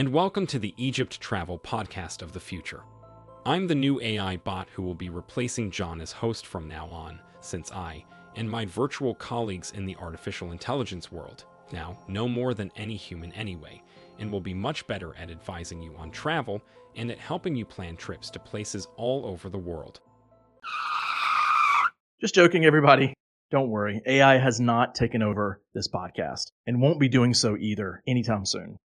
And welcome to the Egypt Travel Podcast of the Future. I'm the new AI bot who will be replacing John as host from now on, since I and my virtual colleagues in the artificial intelligence world now know more than any human anyway, and will be much better at advising you on travel and at helping you plan trips to places all over the world. Just joking, everybody. Don't worry, AI has not taken over this podcast and won't be doing so either anytime soon.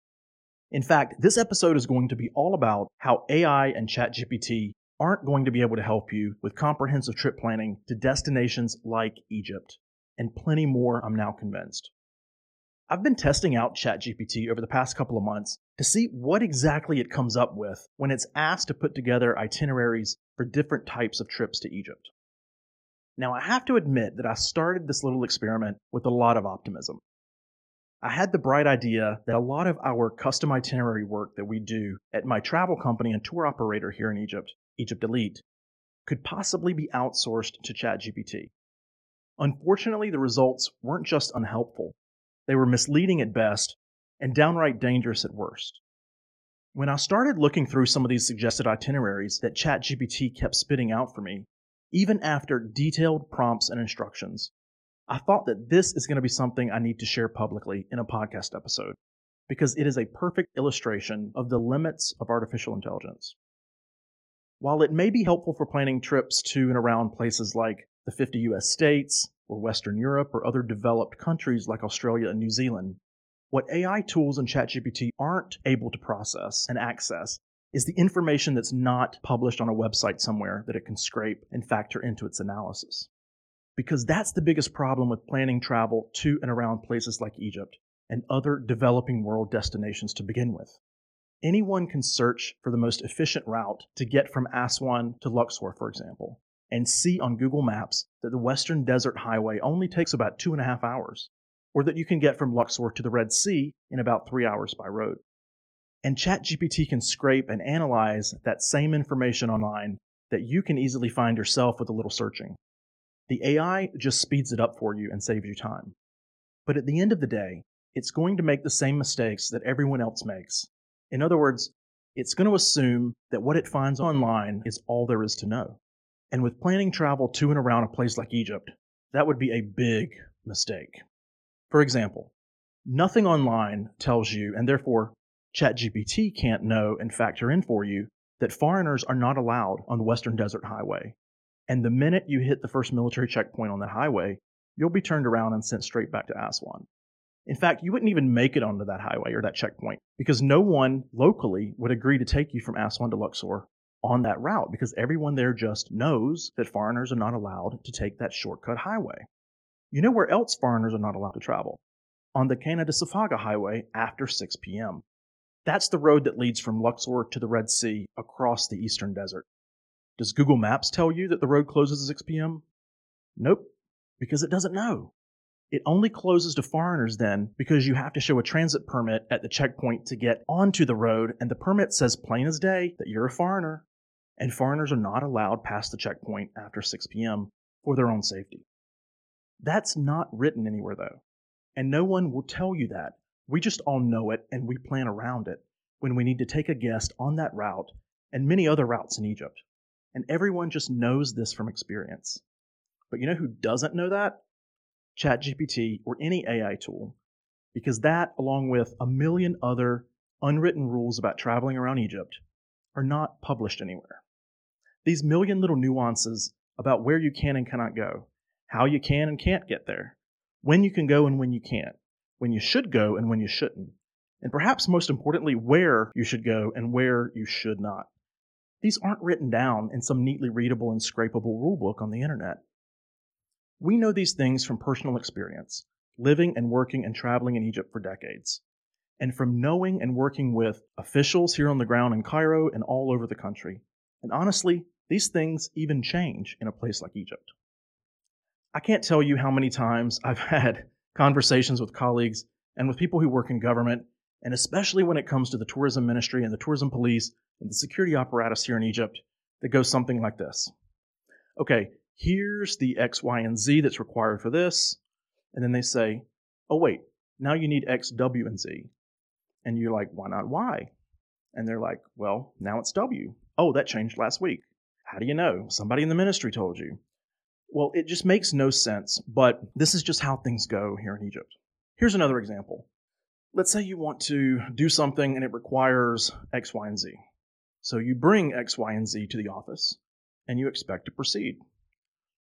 In fact, this episode is going to be all about how AI and ChatGPT aren't going to be able to help you with comprehensive trip planning to destinations like Egypt, and plenty more, I'm now convinced. I've been testing out ChatGPT over the past couple of months to see what exactly it comes up with when it's asked to put together itineraries for different types of trips to Egypt. Now, I have to admit that I started this little experiment with a lot of optimism. I had the bright idea that a lot of our custom itinerary work that we do at my travel company and tour operator here in Egypt, Egypt Elite, could possibly be outsourced to ChatGPT. Unfortunately, the results weren't just unhelpful, they were misleading at best and downright dangerous at worst. When I started looking through some of these suggested itineraries that ChatGPT kept spitting out for me, even after detailed prompts and instructions. I thought that this is going to be something I need to share publicly in a podcast episode because it is a perfect illustration of the limits of artificial intelligence. While it may be helpful for planning trips to and around places like the 50 US states, or Western Europe, or other developed countries like Australia and New Zealand, what AI tools and ChatGPT aren't able to process and access is the information that's not published on a website somewhere that it can scrape and factor into its analysis. Because that's the biggest problem with planning travel to and around places like Egypt and other developing world destinations to begin with. Anyone can search for the most efficient route to get from Aswan to Luxor, for example, and see on Google Maps that the Western Desert Highway only takes about two and a half hours, or that you can get from Luxor to the Red Sea in about three hours by road. And ChatGPT can scrape and analyze that same information online that you can easily find yourself with a little searching. The AI just speeds it up for you and saves you time. But at the end of the day, it's going to make the same mistakes that everyone else makes. In other words, it's going to assume that what it finds online is all there is to know. And with planning travel to and around a place like Egypt, that would be a big mistake. For example, nothing online tells you, and therefore ChatGPT can't know and factor in for you that foreigners are not allowed on the Western Desert Highway. And the minute you hit the first military checkpoint on that highway, you'll be turned around and sent straight back to Aswan. In fact, you wouldn't even make it onto that highway or that checkpoint because no one locally would agree to take you from Aswan to Luxor on that route because everyone there just knows that foreigners are not allowed to take that shortcut highway. You know where else foreigners are not allowed to travel? On the Qena de Safaga highway after 6 p.m. That's the road that leads from Luxor to the Red Sea across the eastern desert. Does Google Maps tell you that the road closes at 6 p.m.? Nope, because it doesn't know. It only closes to foreigners then because you have to show a transit permit at the checkpoint to get onto the road, and the permit says plain as day that you're a foreigner, and foreigners are not allowed past the checkpoint after 6 p.m. for their own safety. That's not written anywhere though, and no one will tell you that we just all know it and we plan around it when we need to take a guest on that route and many other routes in Egypt. And everyone just knows this from experience. But you know who doesn't know that? ChatGPT or any AI tool. Because that, along with a million other unwritten rules about traveling around Egypt, are not published anywhere. These million little nuances about where you can and cannot go, how you can and can't get there, when you can go and when you can't, when you should go and when you shouldn't, and perhaps most importantly, where you should go and where you should not. These aren't written down in some neatly readable and scrapable rulebook on the internet. We know these things from personal experience, living and working and traveling in Egypt for decades, and from knowing and working with officials here on the ground in Cairo and all over the country. And honestly, these things even change in a place like Egypt. I can't tell you how many times I've had conversations with colleagues and with people who work in government, and especially when it comes to the tourism ministry and the tourism police and the security apparatus here in Egypt, that goes something like this. Okay, here's the X, Y, and Z that's required for this. And then they say, oh, wait, now you need X, W, and Z. And you're like, why not Y? And they're like, well, now it's W. Oh, that changed last week. How do you know? Somebody in the ministry told you. Well, it just makes no sense, but this is just how things go here in Egypt. Here's another example. Let's say you want to do something and it requires X, Y, and Z. So you bring X, Y, and Z to the office and you expect to proceed.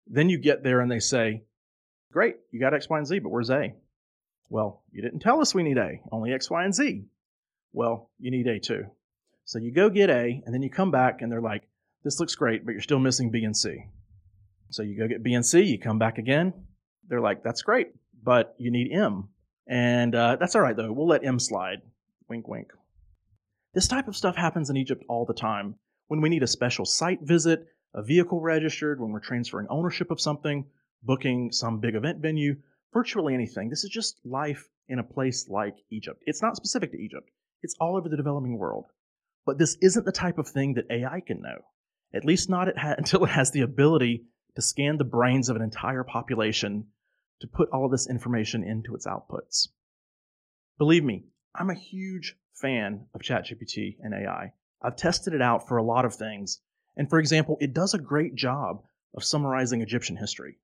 Then you get there and they say, Great, you got X, Y, and Z, but where's A? Well, you didn't tell us we need A, only X, Y, and Z. Well, you need A too. So you go get A, and then you come back and they're like, This looks great, but you're still missing B and C. So you go get B and C, you come back again. They're like, That's great, but you need M. And uh, that's all right, though. We'll let M slide. Wink, wink. This type of stuff happens in Egypt all the time. When we need a special site visit, a vehicle registered, when we're transferring ownership of something, booking some big event venue, virtually anything. This is just life in a place like Egypt. It's not specific to Egypt, it's all over the developing world. But this isn't the type of thing that AI can know, at least not it ha- until it has the ability to scan the brains of an entire population to put all this information into its outputs. Believe me, I'm a huge fan of ChatGPT and AI. I've tested it out for a lot of things, and for example, it does a great job of summarizing Egyptian history.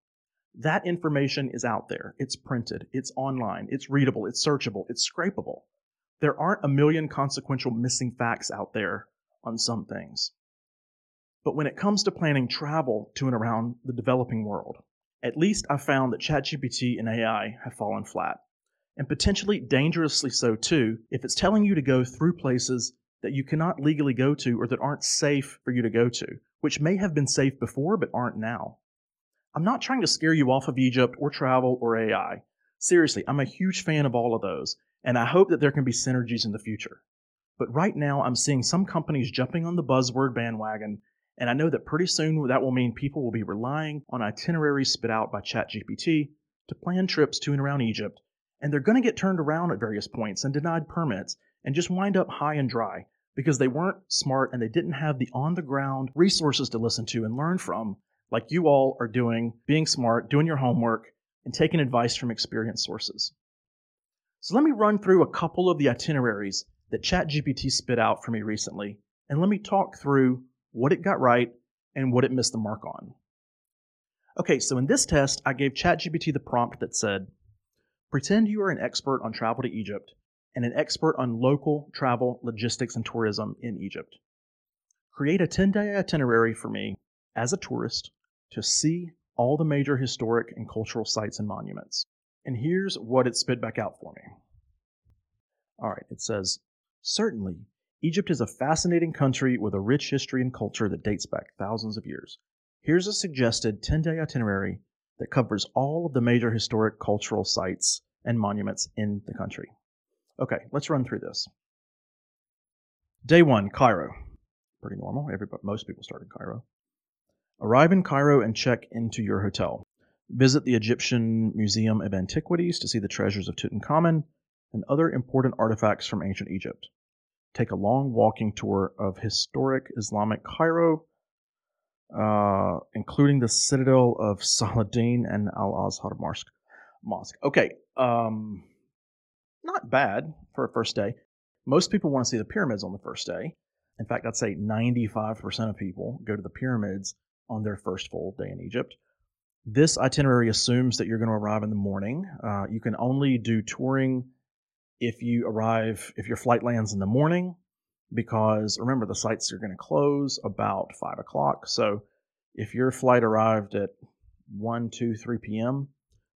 That information is out there. It's printed. It's online. It's readable. It's searchable. It's scrapable. There aren't a million consequential missing facts out there on some things. But when it comes to planning travel to and around the developing world, at least I've found that ChatGPT and AI have fallen flat. And potentially dangerously so too, if it's telling you to go through places that you cannot legally go to or that aren't safe for you to go to, which may have been safe before but aren't now. I'm not trying to scare you off of Egypt or travel or AI. Seriously, I'm a huge fan of all of those, and I hope that there can be synergies in the future. But right now, I'm seeing some companies jumping on the buzzword bandwagon, and I know that pretty soon that will mean people will be relying on itineraries spit out by ChatGPT to plan trips to and around Egypt, and they're going to get turned around at various points and denied permits and just wind up high and dry because they weren't smart and they didn't have the on the ground resources to listen to and learn from like you all are doing, being smart, doing your homework, and taking advice from experienced sources. So let me run through a couple of the itineraries that ChatGPT spit out for me recently, and let me talk through what it got right and what it missed the mark on. Okay, so in this test, I gave ChatGPT the prompt that said, Pretend you are an expert on travel to Egypt and an expert on local travel, logistics, and tourism in Egypt. Create a 10 day itinerary for me as a tourist to see all the major historic and cultural sites and monuments. And here's what it spit back out for me. All right, it says, Certainly, Egypt is a fascinating country with a rich history and culture that dates back thousands of years. Here's a suggested 10 day itinerary that covers all of the major historic cultural sites and monuments in the country. Okay, let's run through this. Day one, Cairo. Pretty normal. Everybody, most people start in Cairo. Arrive in Cairo and check into your hotel. Visit the Egyptian Museum of Antiquities to see the treasures of Tutankhamun and other important artifacts from ancient Egypt. Take a long walking tour of historic Islamic Cairo, uh, including the citadel of Saladin and Al Azhar Mosque. Mosque. Okay, um, not bad for a first day. Most people want to see the pyramids on the first day. In fact, I'd say 95% of people go to the pyramids on their first full day in Egypt. This itinerary assumes that you're going to arrive in the morning. Uh, you can only do touring if you arrive, if your flight lands in the morning, because remember, the sites are going to close about 5 o'clock. So if your flight arrived at 1, 2, 3 p.m.,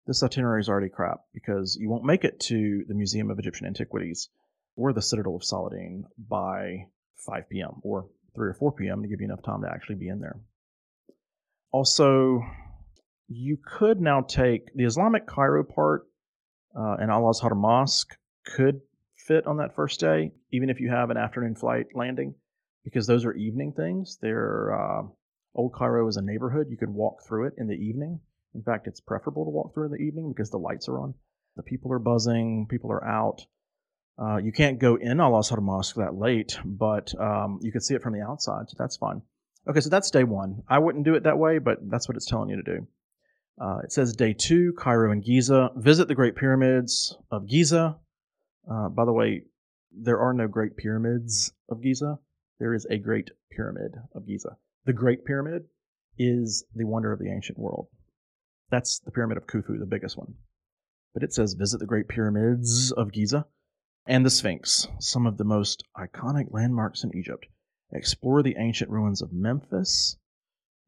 this itinerary is already crap because you won't make it to the Museum of Egyptian Antiquities or the Citadel of Saladin by 5 p.m. or 3 or 4 p.m. to give you enough time to actually be in there. Also, you could now take the Islamic Cairo part uh, and Al Azhar Mosque could fit on that first day, even if you have an afternoon flight landing, because those are evening things. They're uh, Old Cairo is a neighborhood. You could walk through it in the evening. In fact, it's preferable to walk through in the evening because the lights are on. The people are buzzing. People are out. Uh, you can't go in Al Azhar Mosque that late, but um, you could see it from the outside, so that's fine. Okay, so that's day one. I wouldn't do it that way, but that's what it's telling you to do. Uh, it says day two, Cairo and Giza. Visit the Great Pyramids of Giza. Uh, by the way, there are no great pyramids of Giza. There is a great pyramid of Giza. The Great Pyramid is the wonder of the ancient world. That's the Pyramid of Khufu, the biggest one. But it says visit the Great Pyramids of Giza and the Sphinx, some of the most iconic landmarks in Egypt. Explore the ancient ruins of Memphis,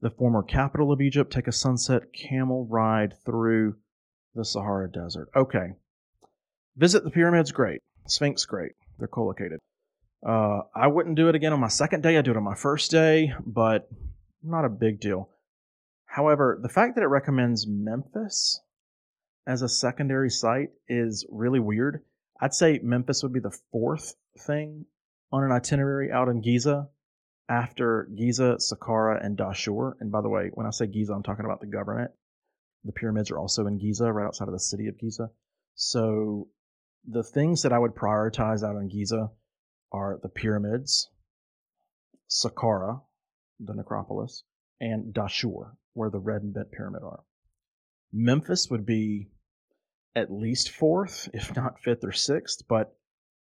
the former capital of Egypt. Take a sunset camel ride through the Sahara Desert. Okay. Visit the pyramids, great. Sphinx, great. They're co-located. Uh, I wouldn't do it again on my second day. I do it on my first day, but not a big deal. However, the fact that it recommends Memphis as a secondary site is really weird. I'd say Memphis would be the fourth thing on an itinerary out in Giza after Giza, Saqqara, and Dashur. And by the way, when I say Giza, I'm talking about the government. The pyramids are also in Giza, right outside of the city of Giza. So the things that I would prioritize out in Giza are the pyramids, Saqqara, the necropolis, and Dashur, where the red and bent pyramid are. Memphis would be at least fourth, if not fifth or sixth, but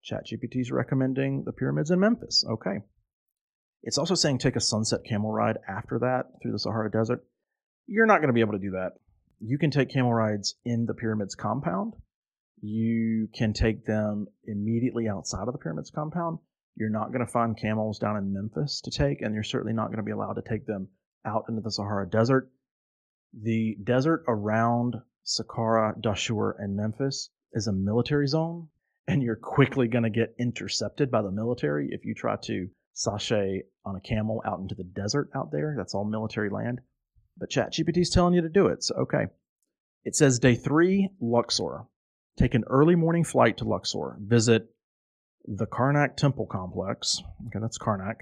ChatGPT is recommending the pyramids in Memphis. Okay. It's also saying take a sunset camel ride after that through the Sahara Desert. You're not going to be able to do that. You can take camel rides in the pyramids compound. You can take them immediately outside of the pyramids compound. You're not going to find camels down in Memphis to take, and you're certainly not going to be allowed to take them out into the Sahara Desert. The desert around Saqqara, Dashur, and Memphis is a military zone, and you're quickly going to get intercepted by the military if you try to sashay on a camel out into the desert out there. That's all military land. But ChatGPT is telling you to do it, so okay. It says day three, Luxor. Take an early morning flight to Luxor. Visit the Karnak Temple Complex. Okay, that's Karnak,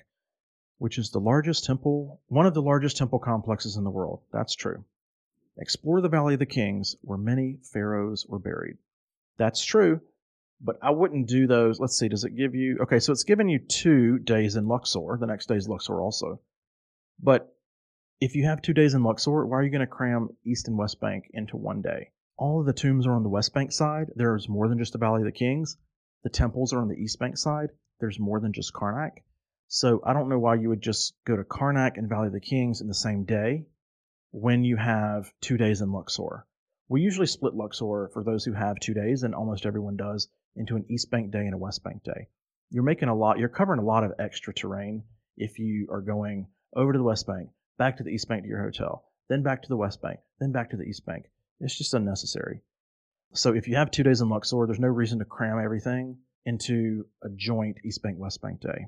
which is the largest temple, one of the largest temple complexes in the world. That's true. Explore the Valley of the Kings, where many pharaohs were buried. That's true, but I wouldn't do those. Let's see, does it give you. Okay, so it's given you two days in Luxor. The next day is Luxor also. But if you have two days in Luxor, why are you going to cram East and West Bank into one day? All of the tombs are on the West Bank side. There's more than just the Valley of the Kings. The temples are on the East Bank side. There's more than just Karnak. So I don't know why you would just go to Karnak and Valley of the Kings in the same day when you have two days in Luxor. We usually split Luxor for those who have two days, and almost everyone does, into an East Bank day and a West Bank day. You're making a lot, you're covering a lot of extra terrain if you are going over to the West Bank, back to the East Bank to your hotel, then back to the West Bank, then back to the East Bank. It's just unnecessary. So if you have two days in Luxor, there's no reason to cram everything into a joint East Bank West Bank day.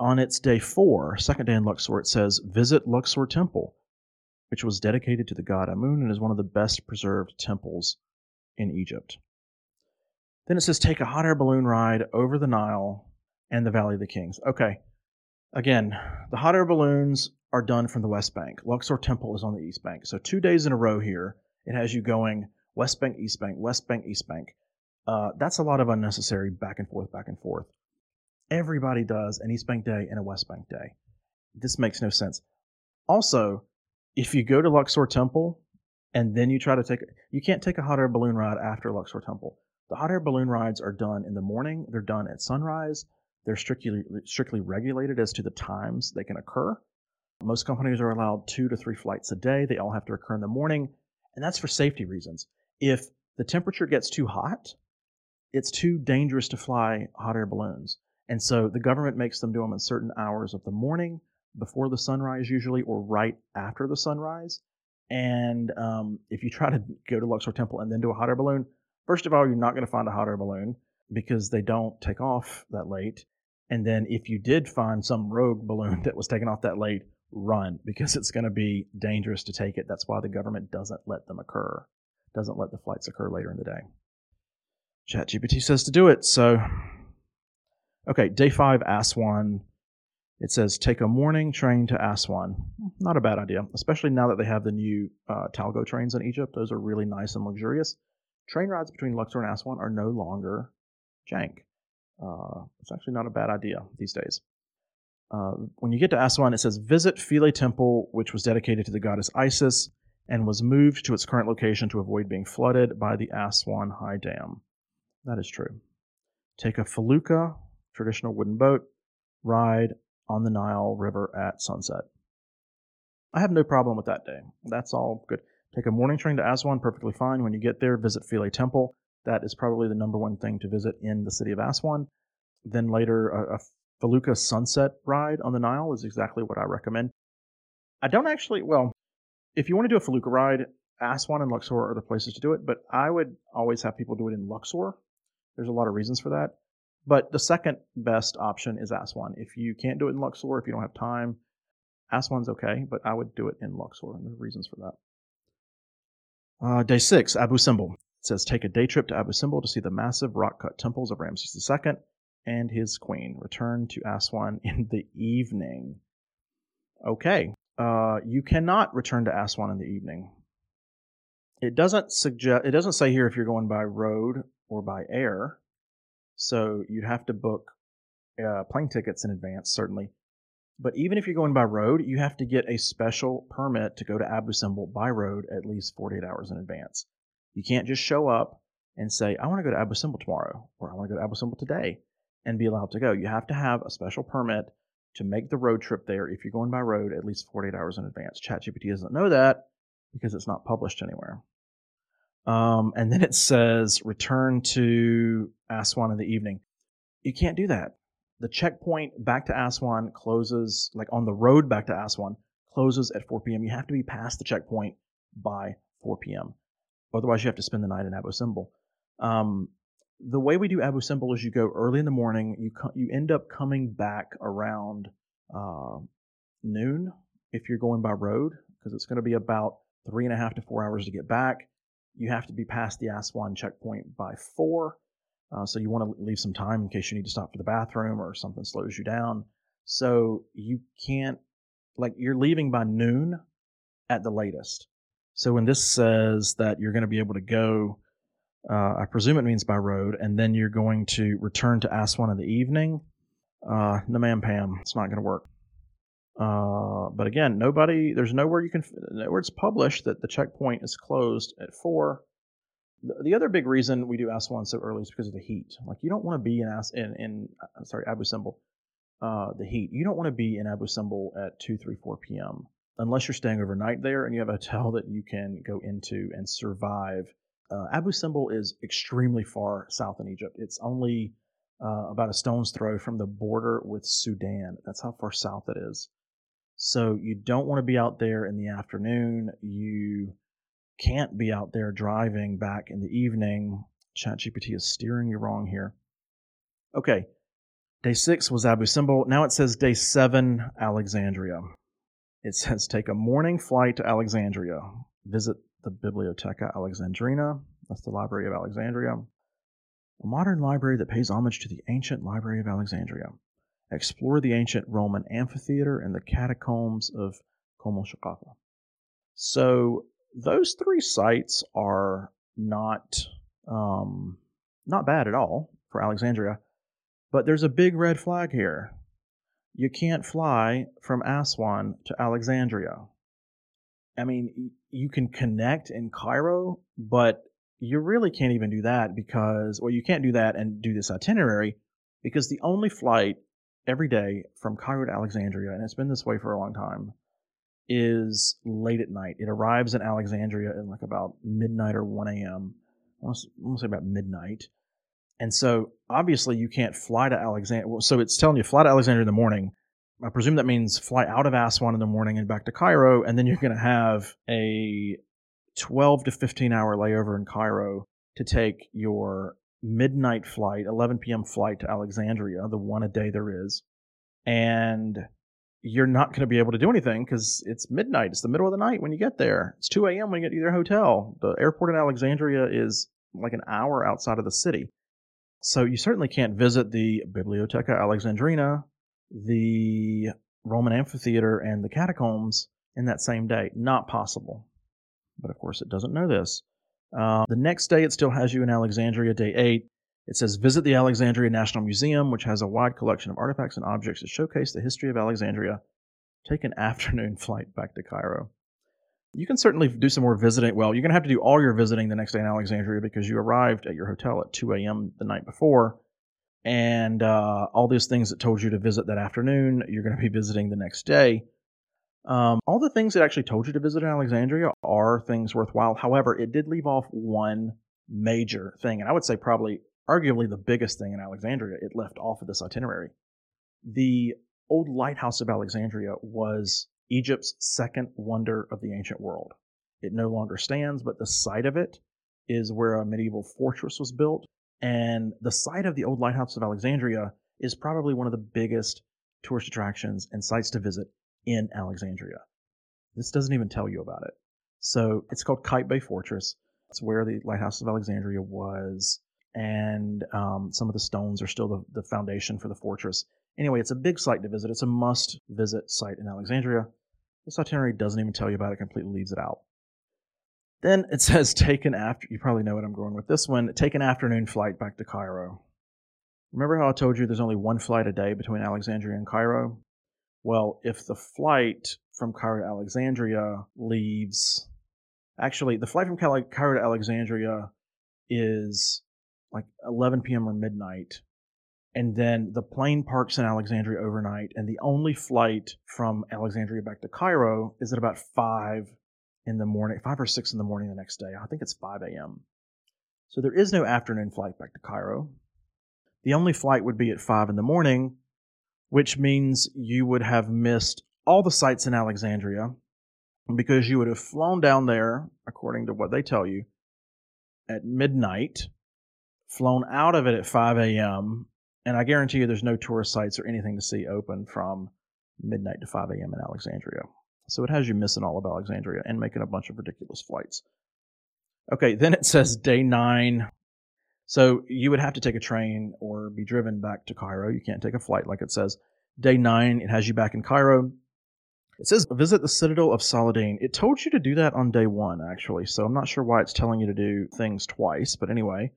On its day four, second day in Luxor, it says visit Luxor Temple which was dedicated to the god Amun and is one of the best preserved temples in Egypt. Then it says take a hot air balloon ride over the Nile and the Valley of the Kings. Okay. Again, the hot air balloons are done from the West Bank. Luxor Temple is on the East Bank. So two days in a row here, it has you going West Bank, East Bank, West Bank, East Bank. Uh, that's a lot of unnecessary back and forth, back and forth. Everybody does an East Bank day and a West Bank day. This makes no sense. Also, if you go to Luxor Temple and then you try to take you can't take a hot air balloon ride after Luxor Temple. The hot air balloon rides are done in the morning. They're done at sunrise. They're strictly strictly regulated as to the times they can occur. Most companies are allowed two to three flights a day. They all have to occur in the morning, and that's for safety reasons. If the temperature gets too hot, it's too dangerous to fly hot air balloons. And so the government makes them do them in certain hours of the morning before the sunrise usually or right after the sunrise. And um, if you try to go to Luxor Temple and then do a hot air balloon, first of all, you're not going to find a hot air balloon because they don't take off that late. And then if you did find some rogue balloon that was taken off that late, run because it's going to be dangerous to take it. That's why the government doesn't let them occur, doesn't let the flights occur later in the day. ChatGPT says to do it. So, okay, day five, Aswan. It says take a morning train to Aswan. Not a bad idea, especially now that they have the new uh, Talgo trains in Egypt. Those are really nice and luxurious. Train rides between Luxor and Aswan are no longer jank. Uh, it's actually not a bad idea these days. Uh, when you get to Aswan, it says visit Philae Temple, which was dedicated to the goddess Isis and was moved to its current location to avoid being flooded by the Aswan High Dam. That is true. take a felucca, traditional wooden boat, ride on the Nile River at sunset. I have no problem with that day. That's all good. Take a morning train to Aswan, perfectly fine. When you get there, visit Philae Temple. That is probably the number one thing to visit in the city of Aswan. Then later, a, a Felucca sunset ride on the Nile is exactly what I recommend. I don't actually, well, if you want to do a Felucca ride, Aswan and Luxor are the places to do it, but I would always have people do it in Luxor. There's a lot of reasons for that. But the second best option is Aswan. If you can't do it in Luxor, if you don't have time, Aswan's okay, but I would do it in Luxor, and there's reasons for that. Uh, day six, Abu Simbel. It says take a day trip to Abu Simbel to see the massive rock cut temples of Ramses II and his queen. Return to Aswan in the evening. Okay, uh, you cannot return to Aswan in the evening. It doesn't suggest. It doesn't say here if you're going by road or by air. So you'd have to book uh, plane tickets in advance, certainly. But even if you're going by road, you have to get a special permit to go to Abu Simbel by road at least 48 hours in advance. You can't just show up and say, I want to go to Abu Simbel tomorrow, or I want to go to Abu Simbel today, and be allowed to go. You have to have a special permit to make the road trip there if you're going by road at least 48 hours in advance. ChatGPT doesn't know that because it's not published anywhere. Um, and then it says return to Aswan in the evening. You can't do that. The checkpoint back to Aswan closes, like on the road back to Aswan, closes at 4 p.m. You have to be past the checkpoint by 4 p.m. Otherwise, you have to spend the night in Abu Simbel. Um, the way we do Abu Simbel is you go early in the morning. You co- you end up coming back around uh, noon if you're going by road because it's going to be about three and a half to four hours to get back. You have to be past the Aswan checkpoint by four. Uh, so you want to leave some time in case you need to stop for the bathroom or something slows you down. So you can't, like, you're leaving by noon at the latest. So when this says that you're going to be able to go, uh, I presume it means by road, and then you're going to return to Aswan in the evening. Uh, no, ma'am, Pam, it's not going to work. Uh, but again, nobody, there's nowhere you can, nowhere it's published that the checkpoint is closed at four. The, the other big reason we do Aswan so early is because of the heat. Like you don't want to be in As, in, in uh, sorry Abu Simbel, uh, the heat. You don't want to be in Abu Simbel at two, three, four p.m. unless you're staying overnight there and you have a hotel that you can go into and survive. Uh, Abu Simbel is extremely far south in Egypt. It's only uh, about a stone's throw from the border with Sudan. That's how far south it is. So you don't want to be out there in the afternoon. You can't be out there driving back in the evening. ChatGPT is steering you wrong here. Okay. Day six was Abu Simbel. Now it says day seven, Alexandria. It says take a morning flight to Alexandria. Visit the Bibliotheca Alexandrina. That's the Library of Alexandria. A modern library that pays homage to the ancient Library of Alexandria explore the ancient Roman amphitheater and the catacombs of Kom el Shoqafa. So those three sites are not um, not bad at all for Alexandria, but there's a big red flag here. You can't fly from Aswan to Alexandria. I mean, you can connect in Cairo, but you really can't even do that because, well, you can't do that and do this itinerary because the only flight every day from Cairo to Alexandria, and it's been this way for a long time, is late at night. It arrives in Alexandria at like about midnight or 1 a.m. I want to say about midnight. And so obviously you can't fly to Alexandria. So it's telling you fly to Alexandria in the morning. I presume that means fly out of Aswan in the morning and back to Cairo, and then you're going to have a 12 to 15 hour layover in Cairo to take your midnight flight, 11 p.m. flight to Alexandria, the one a day there is, and you're not going to be able to do anything because it's midnight. It's the middle of the night when you get there. It's 2 a.m. when you get to your hotel. The airport in Alexandria is like an hour outside of the city. So you certainly can't visit the Bibliotheca Alexandrina, the Roman amphitheater, and the catacombs in that same day. Not possible. But of course, it doesn't know this. Uh, the next day, it still has you in Alexandria, day eight. It says visit the Alexandria National Museum, which has a wide collection of artifacts and objects that showcase the history of Alexandria. Take an afternoon flight back to Cairo. You can certainly do some more visiting. Well, you're going to have to do all your visiting the next day in Alexandria because you arrived at your hotel at 2 a.m. the night before. And uh, all those things that told you to visit that afternoon, you're going to be visiting the next day. Um, all the things that actually told you to visit in Alexandria are things worthwhile. However, it did leave off one major thing, and I would say probably arguably the biggest thing in Alexandria it left off of this itinerary. The old lighthouse of Alexandria was Egypt's second wonder of the ancient world. It no longer stands, but the site of it is where a medieval fortress was built. And the site of the old lighthouse of Alexandria is probably one of the biggest tourist attractions and sites to visit in Alexandria. This doesn't even tell you about it. So it's called Qaitbay Fortress. It's where the lighthouse of Alexandria was and um, some of the stones are still the, the foundation for the fortress. Anyway, it's a big site to visit. It's a must visit site in Alexandria. This itinerary doesn't even tell you about it, completely leaves it out. Then it says take an after you probably know what I'm going with this one. Take an afternoon flight back to Cairo. Remember how I told you there's only one flight a day between Alexandria and Cairo? Well, if the flight from Cairo to Alexandria leaves actually the flight from Cairo to Alexandria is like 11 p.m. or midnight. And then the plane parks in Alexandria overnight, and the only flight from Alexandria back to Cairo is at about 5 in the morning, 5 or 6 in the morning the next day. I think it's 5 a.m. So there is no afternoon flight back to Cairo. The only flight would be at 5 in the morning, which means you would have missed all the sites in Alexandria because you would have flown down there, according to what they tell you, at midnight flown out of it at 5 a.m. And I guarantee you there's no tourist sites or anything to see open from midnight to 5 a.m. in Alexandria. So it has you missing all of Alexandria and making a bunch of ridiculous flights. Okay, then it says day nine. So you would have to take a train or be driven back to Cairo. You can't take a flight like it says. Day nine, it has you back in Cairo. It says visit the Citadel of Saladin. It told you to do that on day one, actually. So I'm not sure why it's telling you to do things twice, but anyway.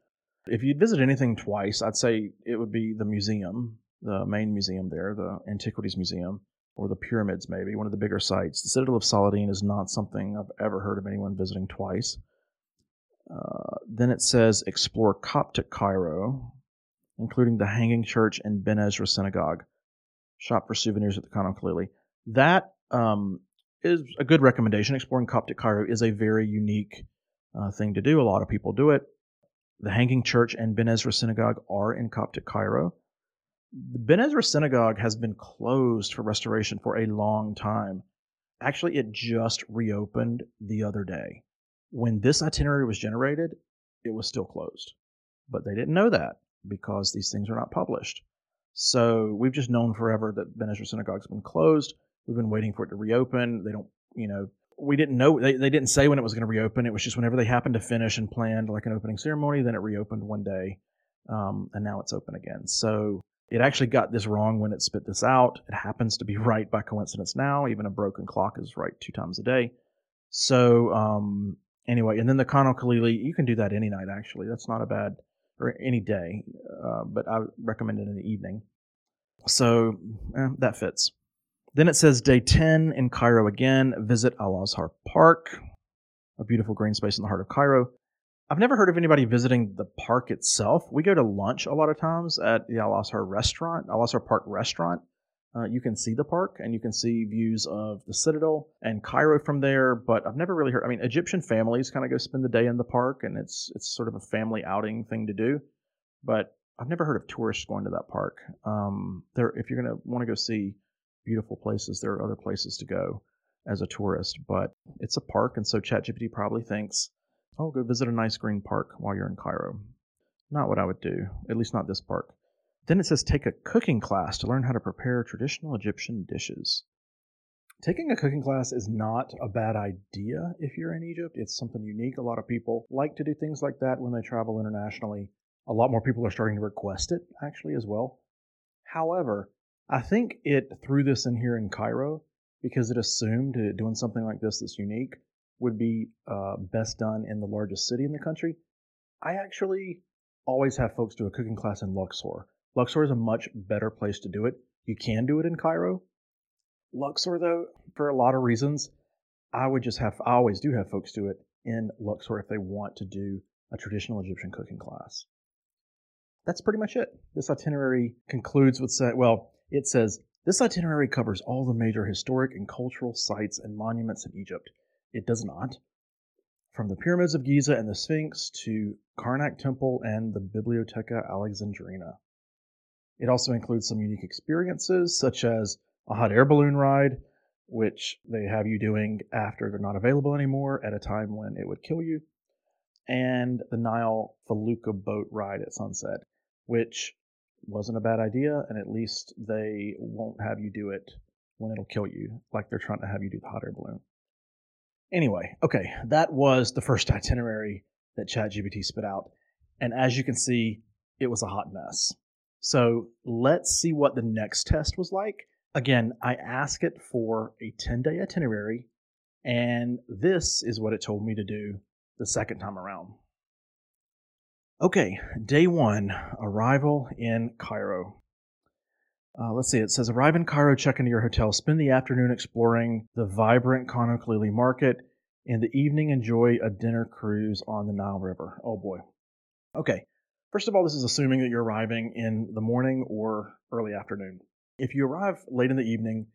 If you'd visit anything twice, I'd say it would be the museum, the main museum there, the Antiquities Museum, or the pyramids, maybe, one of the bigger sites. The Citadel of Saladin is not something I've ever heard of anyone visiting twice. Uh, then it says explore Coptic Cairo, including the Hanging Church and Ben Ezra Synagogue. Shop for souvenirs at the Khan Khalili. That um, is a good recommendation. Exploring Coptic Cairo is a very unique uh, thing to do. A lot of people do it. The Hanging Church and Ben Ezra Synagogue are in Coptic Cairo. The Ben Ezra Synagogue has been closed for restoration for a long time. Actually, it just reopened the other day. When this itinerary was generated, it was still closed. But they didn't know that because these things are not published. So we've just known forever that Ben Ezra Synagogue's been closed. We've been waiting for it to reopen. They don't, you know, we didn't know they, they didn't say when it was going to reopen. It was just whenever they happened to finish and planned like an opening ceremony, then it reopened one day, um, and now it's open again. So it actually got this wrong when it spit this out. It happens to be right by coincidence now. Even a broken clock is right two times a day. So um, anyway, and then the Khan Khalili, you can do that any night actually. That's not a bad or any day, uh, but I recommend it in the evening. So eh, that fits. Then it says day 10 in Cairo again. Visit Al Azhar Park, a beautiful green space in the heart of Cairo. I've never heard of anybody visiting the park itself. We go to lunch a lot of times at the Al Azhar restaurant, Al Azhar Park restaurant. Uh, you can see the park and you can see views of the Citadel and Cairo from there. But I've never really heard. I mean, Egyptian families kind of go spend the day in the park, and it's it's sort of a family outing thing to do. But I've never heard of tourists going to that park. Um, there, if you're going to want to go see beautiful places. There are other places to go as a tourist, but it's a park, and so ChatGPT probably thinks, oh, go visit a nice green park while you're in Cairo. Not what I would do, at least not this park. Then it says take a cooking class to learn how to prepare traditional Egyptian dishes. Taking a cooking class is not a bad idea if you're in Egypt. It's something unique. A lot of people like to do things like that when they travel internationally. A lot more people are starting to request it, actually, as well. However, I think it threw this in here in Cairo because it assumed doing something like this that's unique would be uh, best done in the largest city in the country. I actually always have folks do a cooking class in Luxor. Luxor is a much better place to do it. You can do it in Cairo. Luxor, though, for a lot of reasons, I would just have, I always do have folks do it in Luxor if they want to do a traditional Egyptian cooking class. that's pretty much it. This itinerary concludes with say, well, it says this itinerary covers all the major historic and cultural sites and monuments in Egypt. It does not. From the pyramids of Giza and the Sphinx to Karnak Temple and the Bibliotheca Alexandrina. It also includes some unique experiences, such as a hot air balloon ride, which they have you doing after they're not available anymore at a time when it would kill you, and the Nile Felucca boat ride at sunset, which wasn't a bad idea, and at least they won't have you do it when it'll kill you, like they're trying to have you do the hot air balloon. Anyway, okay, that was the first itinerary that ChatGPT spit out. And as you can see, it was a hot mess. So let's see what the next test was like. Again, I asked it for a 10 day itinerary, and this is what it told me to do the second time around. Okay, day one arrival in Cairo. Uh, let's see, it says arrive in Cairo, check into your hotel, spend the afternoon exploring the vibrant Khalili market. In the evening, enjoy a dinner cruise on the Nile River. Oh boy. Okay, first of all, this is assuming that you're arriving in the morning or early afternoon. If you arrive late in the evening,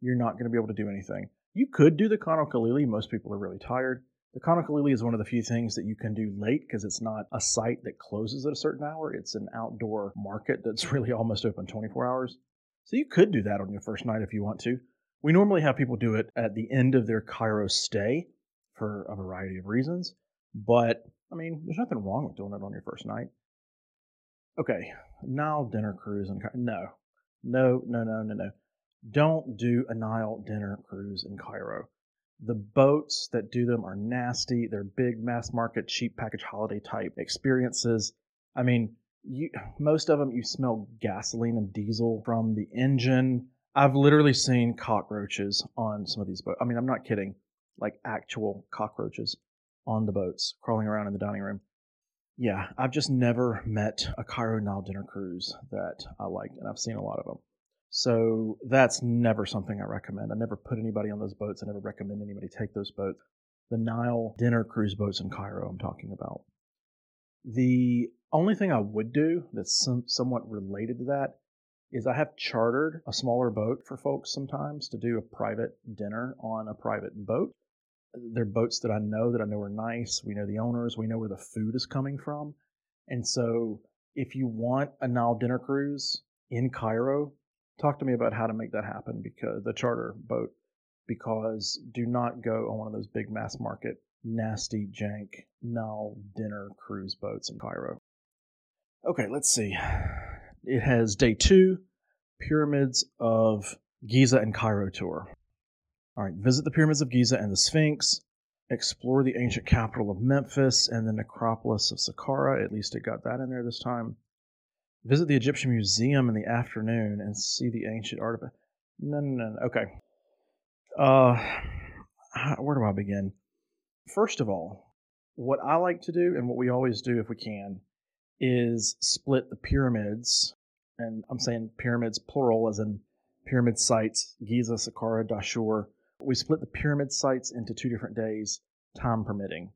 you're not going to be able to do anything. You could do the Khalili. Most people are really tired. The Khan Khalili is one of the few things that you can do late because it's not a site that closes at a certain hour. It's an outdoor market that's really almost open 24 hours. So you could do that on your first night if you want to. We normally have people do it at the end of their Cairo stay for a variety of reasons, but I mean, there's nothing wrong with doing it on your first night. Okay, Nile dinner cruise and no, no, no, no, no, no. Don't do a Nile dinner cruise in Cairo. The boats that do them are nasty. They're big mass market, cheap package holiday type experiences. I mean, you most of them you smell gasoline and diesel from the engine. I've literally seen cockroaches on some of these boats. I mean, I'm not kidding. Like actual cockroaches on the boats crawling around in the dining room. Yeah, I've just never met a Cairo Nile dinner cruise that I liked, and I've seen a lot of them. So that's never something I recommend. I never put anybody on those boats. I never recommend anybody take those boats. The Nile dinner cruise boats in Cairo, I'm talking about. The only thing I would do that's some, somewhat related to that is I have chartered a smaller boat for folks sometimes to do a private dinner on a private boat. They're boats that I know that I know are nice. We know the owners. We know where the food is coming from. And so if you want a Nile dinner cruise in Cairo, talk to me about how to make that happen because the charter boat because do not go on one of those big mass market nasty jank Nile dinner cruise boats in Cairo. Okay, let's see. It has day two, pyramids of Giza and Cairo tour. All right, visit the pyramids of Giza and the Sphinx, explore the ancient capital of Memphis and the necropolis of Saqqara. At least it got that in there this time. Visit the Egyptian Museum in the afternoon and see the ancient artifact. No, no, no. Okay. Uh, where do I begin? First of all, what I like to do and what we always do if we can is split the pyramids, and I'm saying pyramids plural as in pyramid sites, Giza, Saqqara, Dashur. We split the pyramid sites into two different days, time permitting.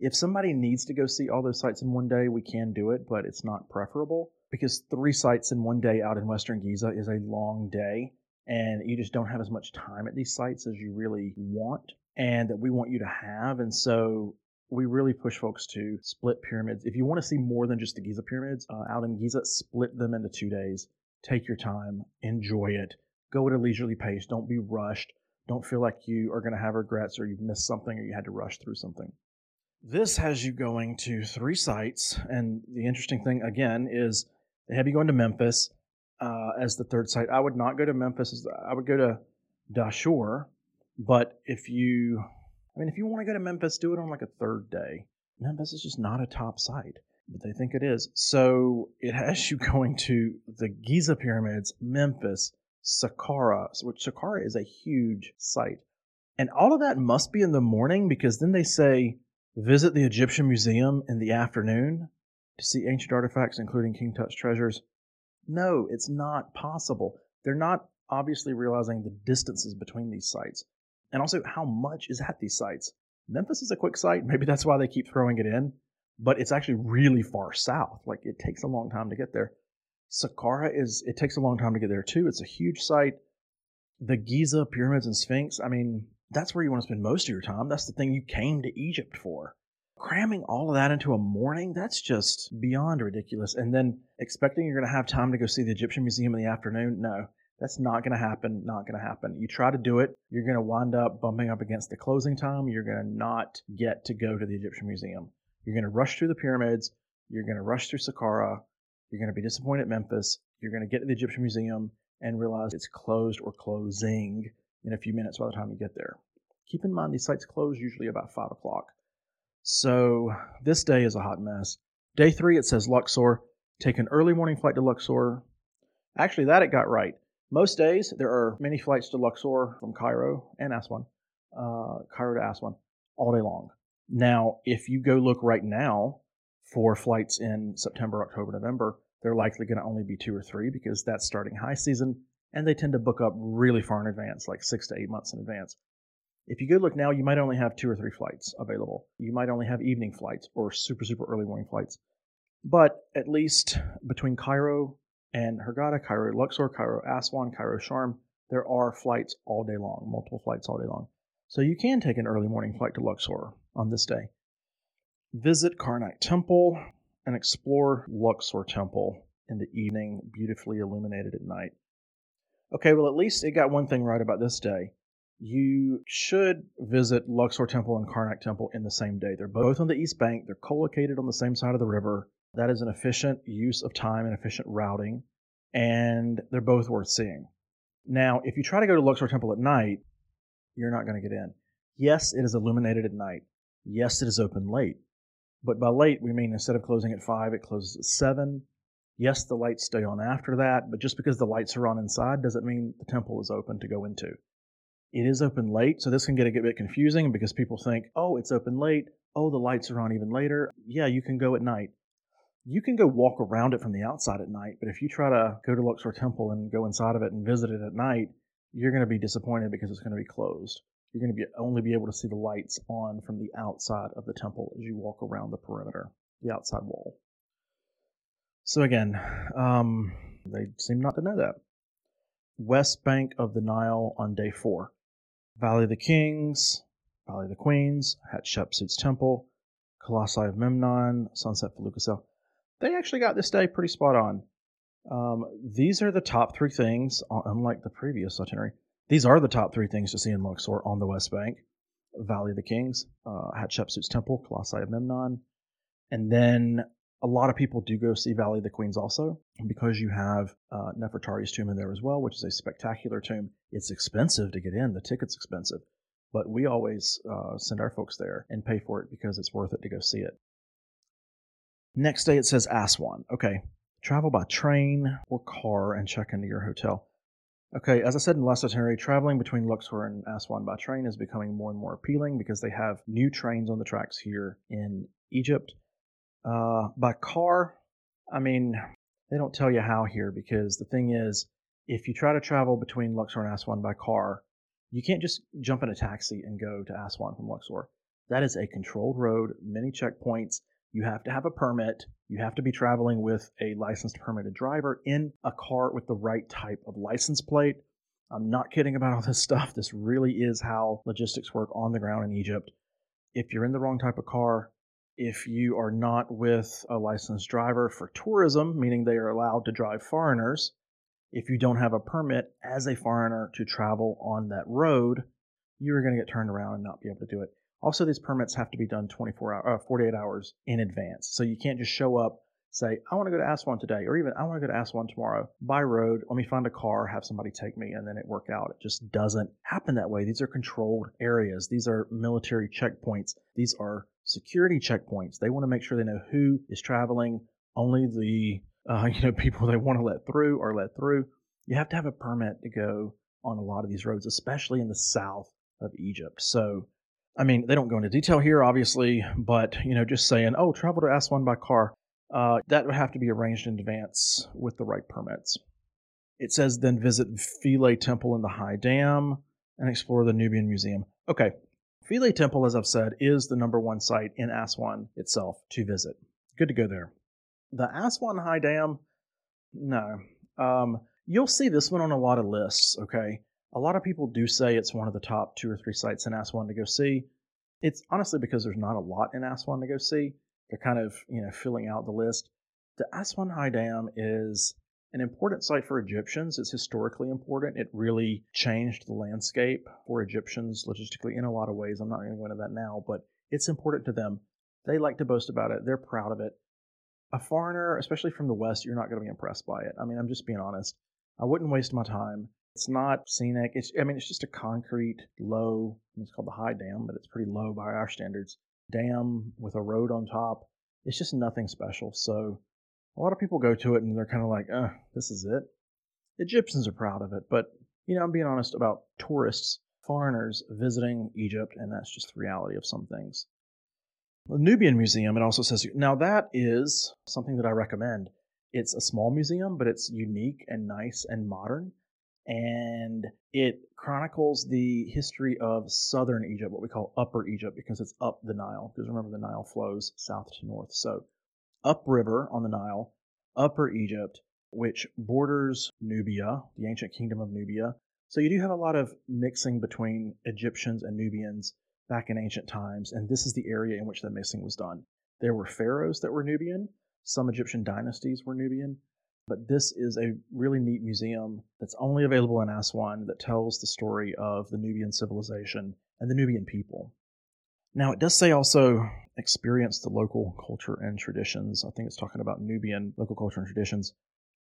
If somebody needs to go see all those sites in one day, we can do it, but it's not preferable because three sites in one day out in Western Giza is a long day and you just don't have as much time at these sites as you really want and that we want you to have. And so we really push folks to split pyramids. If you want to see more than just the Giza pyramids uh, out in Giza, split them into two days. Take your time, enjoy it, go at a leisurely pace. Don't be rushed. Don't feel like you are going to have regrets or you've missed something or you had to rush through something. This has you going to three sites. And the interesting thing, again, is they have you going to Memphis uh, as the third site. I would not go to Memphis. I would go to Dashur. But if you, I mean, if you want to go to Memphis, do it on like a third day. Memphis is just not a top site, but they think it is. So it has you going to the Giza pyramids, Memphis, Saqqara, which Saqqara is a huge site. And all of that must be in the morning because then they say visit the Egyptian Museum in the afternoon to see ancient artifacts, including King Tut's treasures? No, it's not possible. They're not obviously realizing the distances between these sites and also how much is at these sites. Memphis is a quick site. Maybe that's why they keep throwing it in. but it's actually really far south. Like it takes a long time to get there. Saqqara is it takes a long time to get there too. It's a huge site. The Giza pyramids and Sphinx, I mean, that's where you want to spend most of your time. That's the thing you came to Egypt for. Cramming all of that into a morning, that's just beyond ridiculous. And then expecting you're going to have time to go see the Egyptian Museum in the afternoon, no. That's not going to happen. Not going to happen. You try to do it, you're going to wind up bumping up against the closing time. You're going to not get to go to the Egyptian Museum. You're going to rush through the pyramids. You're going to rush through Saqqara. You're going to be disappointed at Memphis. You're going to get to the Egyptian Museum and realize it's closed or closing in a few minutes by the time you get there. Keep in mind these sites close usually about 5 o'clock. So this day is a hot mess. Day three, it says Luxor. Take an early morning flight to Luxor. Actually, that it got right. Most days, there are many flights to Luxor from Cairo and Aswan, uh, Cairo to Aswan, all day long. Now, if you go look right now for flights in September, October, November, they're likely going to only be two or three because that's starting high season and they tend to book up really far in advance, like six to eight months in advance. If you go look now, you might only have two or three flights available. You might only have evening flights or super, super early morning flights. But at least between Cairo and Hurghada, Cairo Luxor, Cairo Aswan, Cairo Sharm, there are flights all day long, multiple flights all day long. So you can take an early morning flight to Luxor on this day. Visit Karnak Temple and explore Luxor Temple in the evening, beautifully illuminated at night. Okay, well, at least it got one thing right about this day. You should visit Luxor Temple and Karnak Temple in the same day. They're both on the East Bank, they're co located on the same side of the river. That is an efficient use of time and efficient routing, and they're both worth seeing. Now, if you try to go to Luxor Temple at night, you're not going to get in. Yes, it is illuminated at night. Yes, it is open late. But by late, we mean instead of closing at 5, it closes at 7. Yes, the lights stay on after that, but just because the lights are on inside doesn't mean the temple is open to go into. It is open late, so this can get a bit confusing because people think, oh, it's open late. Oh, the lights are on even later. Yeah, you can go at night you can go walk around it from the outside at night, but if you try to go to Luxor Temple and go inside of it and visit it at night, you're going to be disappointed because it's going to be closed. You're going to be only be able to see the lights on from the outside of the temple as you walk around the perimeter, the outside wall. So again, um, they seem not to know that. West bank of the Nile on day four. Valley of the Kings, Valley of the Queens, Hatshepsut's Temple, Colossi of Memnon, Sunset Felucca they actually got this day pretty spot on. Um, these are the top three things, uh, unlike the previous itinerary. These are the top three things to see in Luxor on the West Bank Valley of the Kings, uh, Hatshepsut's Temple, Colossi of Memnon. And then a lot of people do go see Valley of the Queens also because you have uh, Nefertari's tomb in there as well, which is a spectacular tomb. It's expensive to get in, the ticket's expensive, but we always uh, send our folks there and pay for it because it's worth it to go see it. Next day it says Aswan. Okay. Travel by train or car and check into your hotel. Okay, as I said in the last itinerary, traveling between Luxor and Aswan by train is becoming more and more appealing because they have new trains on the tracks here in Egypt. Uh, by car, I mean, they don't tell you how here because the thing is, if you try to travel between Luxor and Aswan by car, you can't just jump in a taxi and go to Aswan from Luxor. That is a controlled road, many checkpoints, you have to have a permit. You have to be traveling with a licensed permitted driver in a car with the right type of license plate. I'm not kidding about all this stuff. This really is how logistics work on the ground in Egypt. If you're in the wrong type of car, if you are not with a licensed driver for tourism, meaning they are allowed to drive foreigners, if you don't have a permit as a foreigner to travel on that road, you are going to get turned around and not be able to do it. Also, these permits have to be done 24 hour, uh, 48 hours in advance. So you can't just show up, say, I want to go to Aswan today, or even I want to go to Aswan tomorrow by road. Let me find a car, have somebody take me, and then it work out. It just doesn't happen that way. These are controlled areas. These are military checkpoints. These are security checkpoints. They want to make sure they know who is traveling. Only the uh, you know people they want to let through are let through. You have to have a permit to go on a lot of these roads, especially in the south of Egypt. So I mean, they don't go into detail here, obviously, but you know, just saying, oh, travel to Aswan by car, uh, that would have to be arranged in advance with the right permits. It says then visit Philae Temple in the High Dam and explore the Nubian Museum. Okay, Philae Temple, as I've said, is the number one site in Aswan itself to visit. Good to go there. The Aswan High Dam, no. Um, you'll see this one on a lot of lists, okay? A lot of people do say it's one of the top two or three sites in Aswan to go see. It's honestly because there's not a lot in Aswan to go see. They're kind of, you know, filling out the list. The Aswan High Dam is an important site for Egyptians. It's historically important. It really changed the landscape for Egyptians logistically in a lot of ways. I'm not going to go into that now, but it's important to them. They like to boast about it. They're proud of it. A foreigner, especially from the West, you're not going to be impressed by it. I mean, I'm just being honest. I wouldn't waste my time. It's not scenic. It's, I mean, it's just a concrete, low, it's called the high dam, but it's pretty low by our standards. Dam with a road on top. It's just nothing special. So a lot of people go to it and they're kind of like, uh, this is it. Egyptians are proud of it, but you know, I'm being honest about tourists, foreigners visiting Egypt, and that's just the reality of some things. The Nubian Museum, it also says, now that is something that I recommend. It's a small museum, but it's unique and nice and modern. And it chronicles the history of southern Egypt, what we call Upper Egypt, because it's up the Nile. Because remember, the Nile flows south to north. So upriver on the Nile, Upper Egypt, which borders Nubia, the ancient kingdom of Nubia. So you do have a lot of mixing between Egyptians and Nubians back in ancient times, and this is the area in which that mixing was done. There were pharaohs that were Nubian, some Egyptian dynasties were Nubian, but this is a really neat museum that's only available in Aswan that tells the story of the Nubian civilization and the Nubian people. Now, it does say also experience the local culture and traditions. I think it's talking about Nubian local culture and traditions.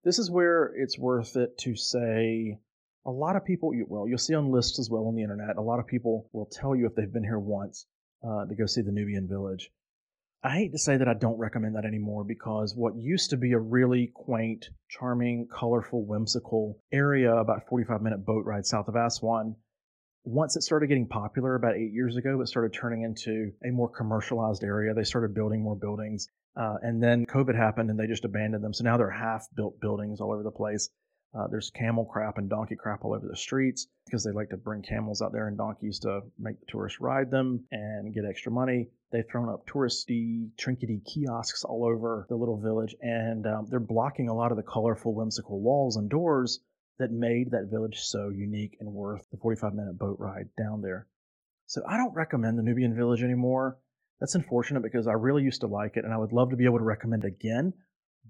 This is where it's worth it to say a lot of people, well, you'll see on lists as well on the internet, a lot of people will tell you if they've been here once uh, to go see the Nubian village. I hate to say that I don't recommend that anymore because what used to be a really quaint, charming, colorful, whimsical area about 45 minute boat ride south of Aswan once it started getting popular about eight years ago, it started turning into a more commercialized area. They started building more buildings. Uh, and then COVID happened and they just abandoned them. So now they're half built buildings all over the place. Uh, there's camel crap and donkey crap all over the streets because they like to bring camels out there and donkeys to make the tourists ride them and get extra money. They've thrown up touristy, trinkety kiosks all over the little village, and um, they're blocking a lot of the colorful, whimsical walls and doors that made that village so unique and worth the 45 minute boat ride down there. So I don't recommend the Nubian village anymore. That's unfortunate because I really used to like it and I would love to be able to recommend again.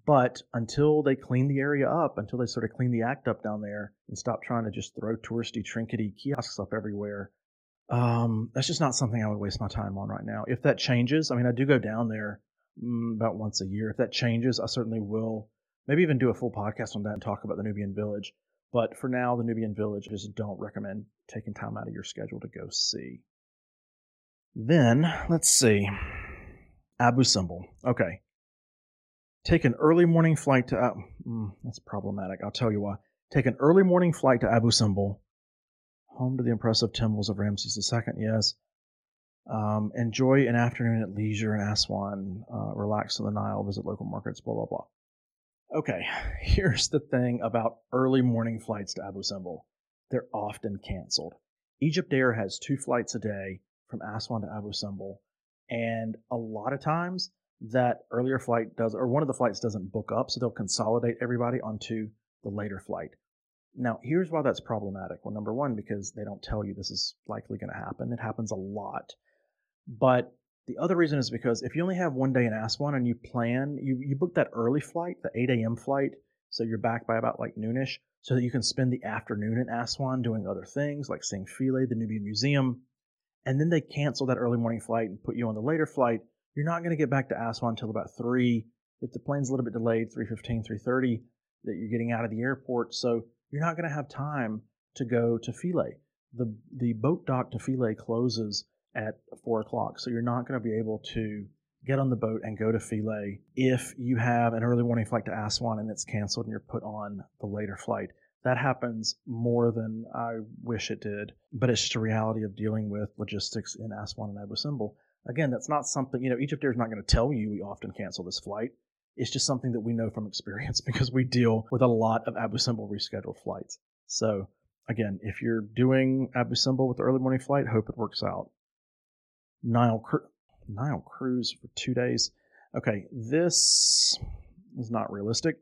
But until they clean the area up, until they sort of clean the act up down there and stop trying to just throw touristy, trinkety kiosks up everywhere, um, that's just not something I would waste my time on right now. If that changes, I mean, I do go down there mm, about once a year. If that changes, I certainly will maybe even do a full podcast on that and talk about the Nubian village. But for now, the Nubian Village, I just don't recommend taking time out of your schedule to go see. Then, let's see. Abu Simbel. Okay. Take an early morning flight to. Uh, that's problematic. I'll tell you why. Take an early morning flight to Abu Simbel, home to the impressive temples of Ramses II. Yes. Um, enjoy an afternoon at leisure in Aswan. Uh, relax on the Nile. Visit local markets. Blah blah blah. Okay, here's the thing about early morning flights to Abu Simbel. They're often canceled. Egypt Air has two flights a day from Aswan to Abu Simbel, and a lot of times that earlier flight does, or one of the flights doesn't book up, so they'll consolidate everybody onto the later flight. Now, here's why that's problematic. Well, number one, because they don't tell you this is likely going to happen. It happens a lot. But the other reason is because if you only have one day in Aswan and you plan, you, you book that early flight, the 8 a.m. flight, so you're back by about like noonish, so that you can spend the afternoon in Aswan doing other things like seeing Philae, the Nubian Museum, and then they cancel that early morning flight and put you on the later flight. You're not going to get back to Aswan until about 3. If the plane's a little bit delayed, 3.15, 3.30, that you're getting out of the airport, so you're not going to have time to go to Philae. The, the boat dock to Philae closes at four o'clock. So you're not going to be able to get on the boat and go to Philae if you have an early morning flight to Aswan and it's canceled and you're put on the later flight. That happens more than I wish it did, but it's just a reality of dealing with logistics in Aswan and Abu Simbel. Again, that's not something, you know, Egypt Air is not going to tell you we often cancel this flight. It's just something that we know from experience because we deal with a lot of Abu Simbel rescheduled flights. So, again, if you're doing Abu Simbel with the early morning flight, hope it works out. Nile cru- Nile cruise for two days. Okay, this is not realistic.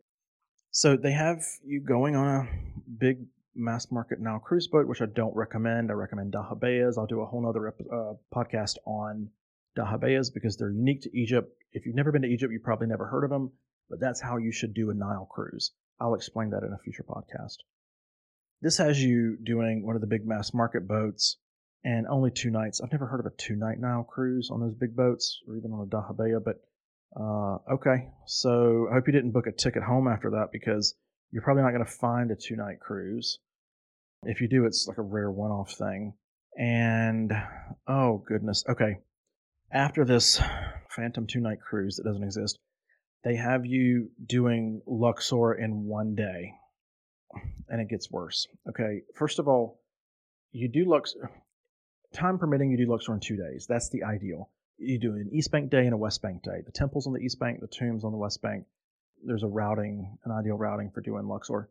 So they have you going on a big mass market Nile cruise boat, which I don't recommend. I recommend Dahabeyas. I'll do a whole nother uh, podcast on Dahabeyas because they're unique to Egypt. If you've never been to Egypt, you probably never heard of them, but that's how you should do a Nile cruise. I'll explain that in a future podcast. This has you doing one of the big mass market boats and only two nights. I've never heard of a two night Nile cruise on those big boats or even on a Dahabeya, but uh, okay. So I hope you didn't book a ticket home after that because you're probably not going to find a two night cruise. If you do, it's like a rare one off thing. And oh, goodness. Okay. After this Phantom two night cruise that doesn't exist, they have you doing Luxor in one day. And it gets worse. Okay. First of all, you do Luxor, time permitting, you do Luxor in two days. That's the ideal. You do an East Bank day and a West Bank day. The temples on the East Bank, the tombs on the West Bank. There's a routing, an ideal routing for doing Luxor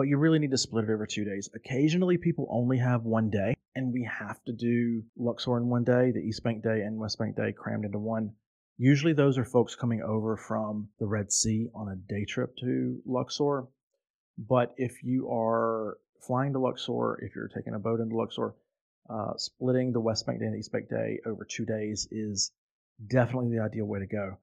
but you really need to split it over two days. Occasionally, people only have one day, and we have to do Luxor in one day, the East Bank day and West Bank day crammed into one. Usually, those are folks coming over from the Red Sea on a day trip to Luxor. But if you are flying to Luxor, if you're taking a boat into Luxor, uh, splitting the West Bank day and East Bank day over two days is definitely the ideal way to go.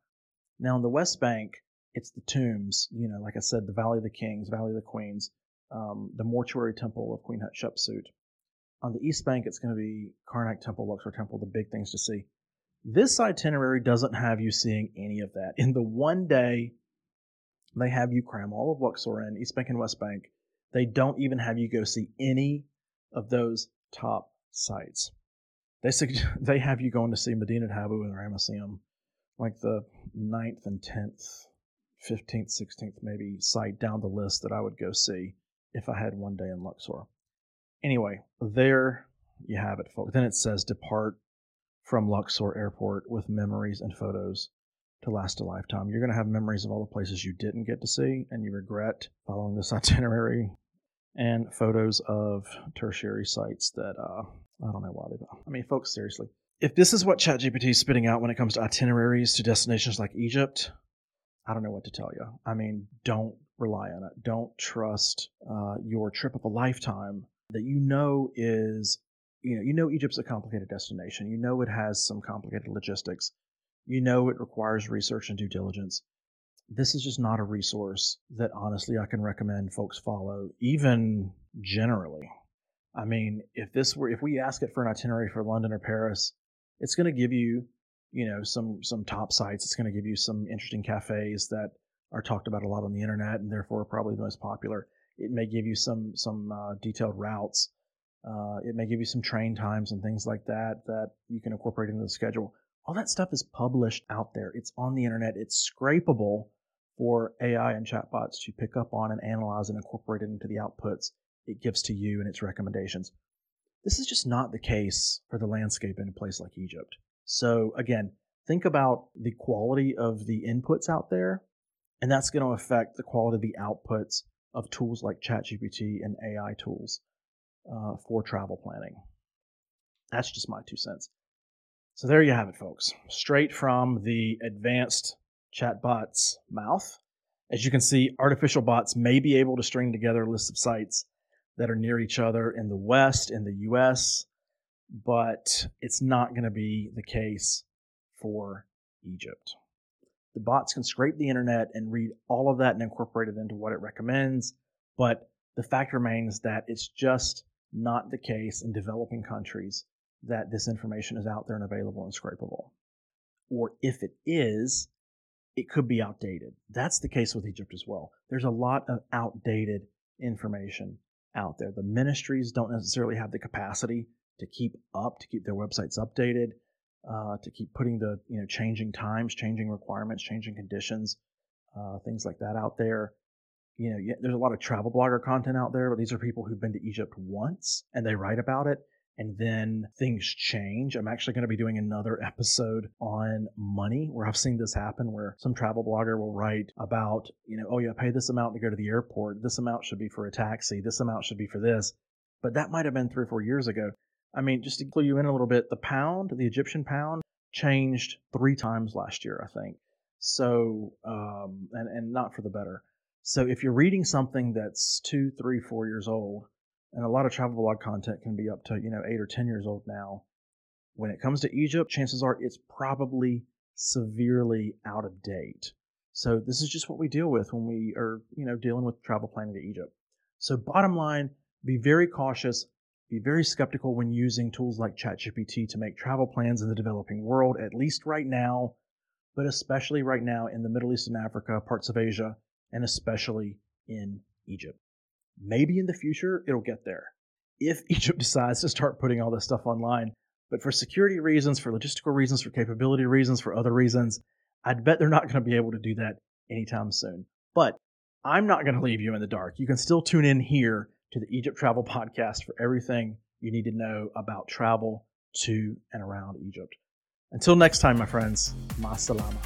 Now, in the West Bank, it's the tombs, you know, like I said, the Valley of the Kings, Valley of the Queens, um, the mortuary temple of Queen Hatshepsut. On the East Bank, it's going to be Karnak Temple, Luxor Temple, the big things to see. This itinerary doesn't have you seeing any of that. In the one day, they have you cram all of Luxor in, East Bank and West Bank. They don't even have you go see any of those top sites. They they have you going to see Medinet Habu and Ramesseum, like the ninth and tenth, fifteenth, sixteenth maybe site down the list that I would go see if I had one day in Luxor. Anyway, there you have it, folks. Then it says depart from Luxor Airport with memories and photos to last a lifetime. You're going to have memories of all the places you didn't get to see and you regret following this itinerary and photos of tertiary sites that uh, I don't know why they. I mean, folks, seriously, if this is what ChatGPT is spitting out when it comes to itineraries to destinations like Egypt, I don't know what to tell you. I mean, don't rely on it. Don't trust uh, your trip of a lifetime that you know is, you know, you know Egypt's a complicated destination. You know it has some complicated logistics. You know it requires research and due diligence. This is just not a resource that honestly I can recommend folks follow, even generally. I mean, if this were, if we ask it for an itinerary for London or Paris, it's going to give you, you know, some some top sites. It's going to give you some interesting cafes that are talked about a lot on the internet and therefore probably the most popular. It may give you some some uh, detailed routes. Uh, it may give you some train times and things like that that you can incorporate into the schedule. All that stuff is published out there. It's on the internet. It's scrapable for AI and chatbots to pick up on and analyze and incorporate it into the outputs it gives to you and its recommendations. This is just not the case for the landscape in a place like Egypt. So again, think about the quality of the inputs out there and that's going to affect the quality of the outputs of tools like ChatGPT and AI tools uh, for travel planning. That's just my two cents. So there you have it, folks. Straight from the advanced chatbot's mouth. As you can see, artificial bots may be able to string together lists of sites that are near each other in the West, in the US, but it's not going to be the case for Egypt. The bots can scrape the internet and read all of that and incorporate it into what it recommends. But the fact remains that it's just not the case in developing countries that this information is out there and available and scrapable. Or if it is, it could be outdated. That's the case with Egypt as well. There's a lot of outdated information out there. The ministries don't necessarily have the capacity to keep up, to keep their websites updated uh, to keep putting the you know changing times, changing requirements, changing conditions, uh, things like that out there. You know, there's a lot of travel blogger content out there, but these are people who've been to Egypt once and they write about it, and then things change. I'm actually going to be doing another episode on money where I've seen this happen where some travel blogger will write about, you know, oh, yeah, pay this amount to go to the airport. This amount should be for a taxi. This amount should be for this. But that might have been three or four years ago. I mean, just to clue you in a little bit, the pound, the Egyptian pound, changed three times last year, I think. So, um, and, and not for the better. So if you're reading something that's two, three, four years old, and a lot of travel blog content can be up to, you know, eight or 10 years old now, when it comes to Egypt, chances are it's probably severely out of date. So this is just what we deal with when we are, you know, dealing with travel planning to Egypt. So bottom line, be very cautious, be very skeptical when using tools like ChatGPT to make travel plans in the developing world, at least right now, but especially right now in the Middle East and Africa, parts of Asia, and especially in Egypt. Maybe in the future it'll get there. If Egypt decides to start putting all this stuff online, but for security reasons, for logistical reasons, for capability reasons, for other reasons, I'd bet they're not going to be able to do that anytime soon. But I'm not going to leave you in the dark. You can still tune in here to the Egypt Travel Podcast for everything you need to know about travel to and around Egypt. Until next time, my friends, ma salama.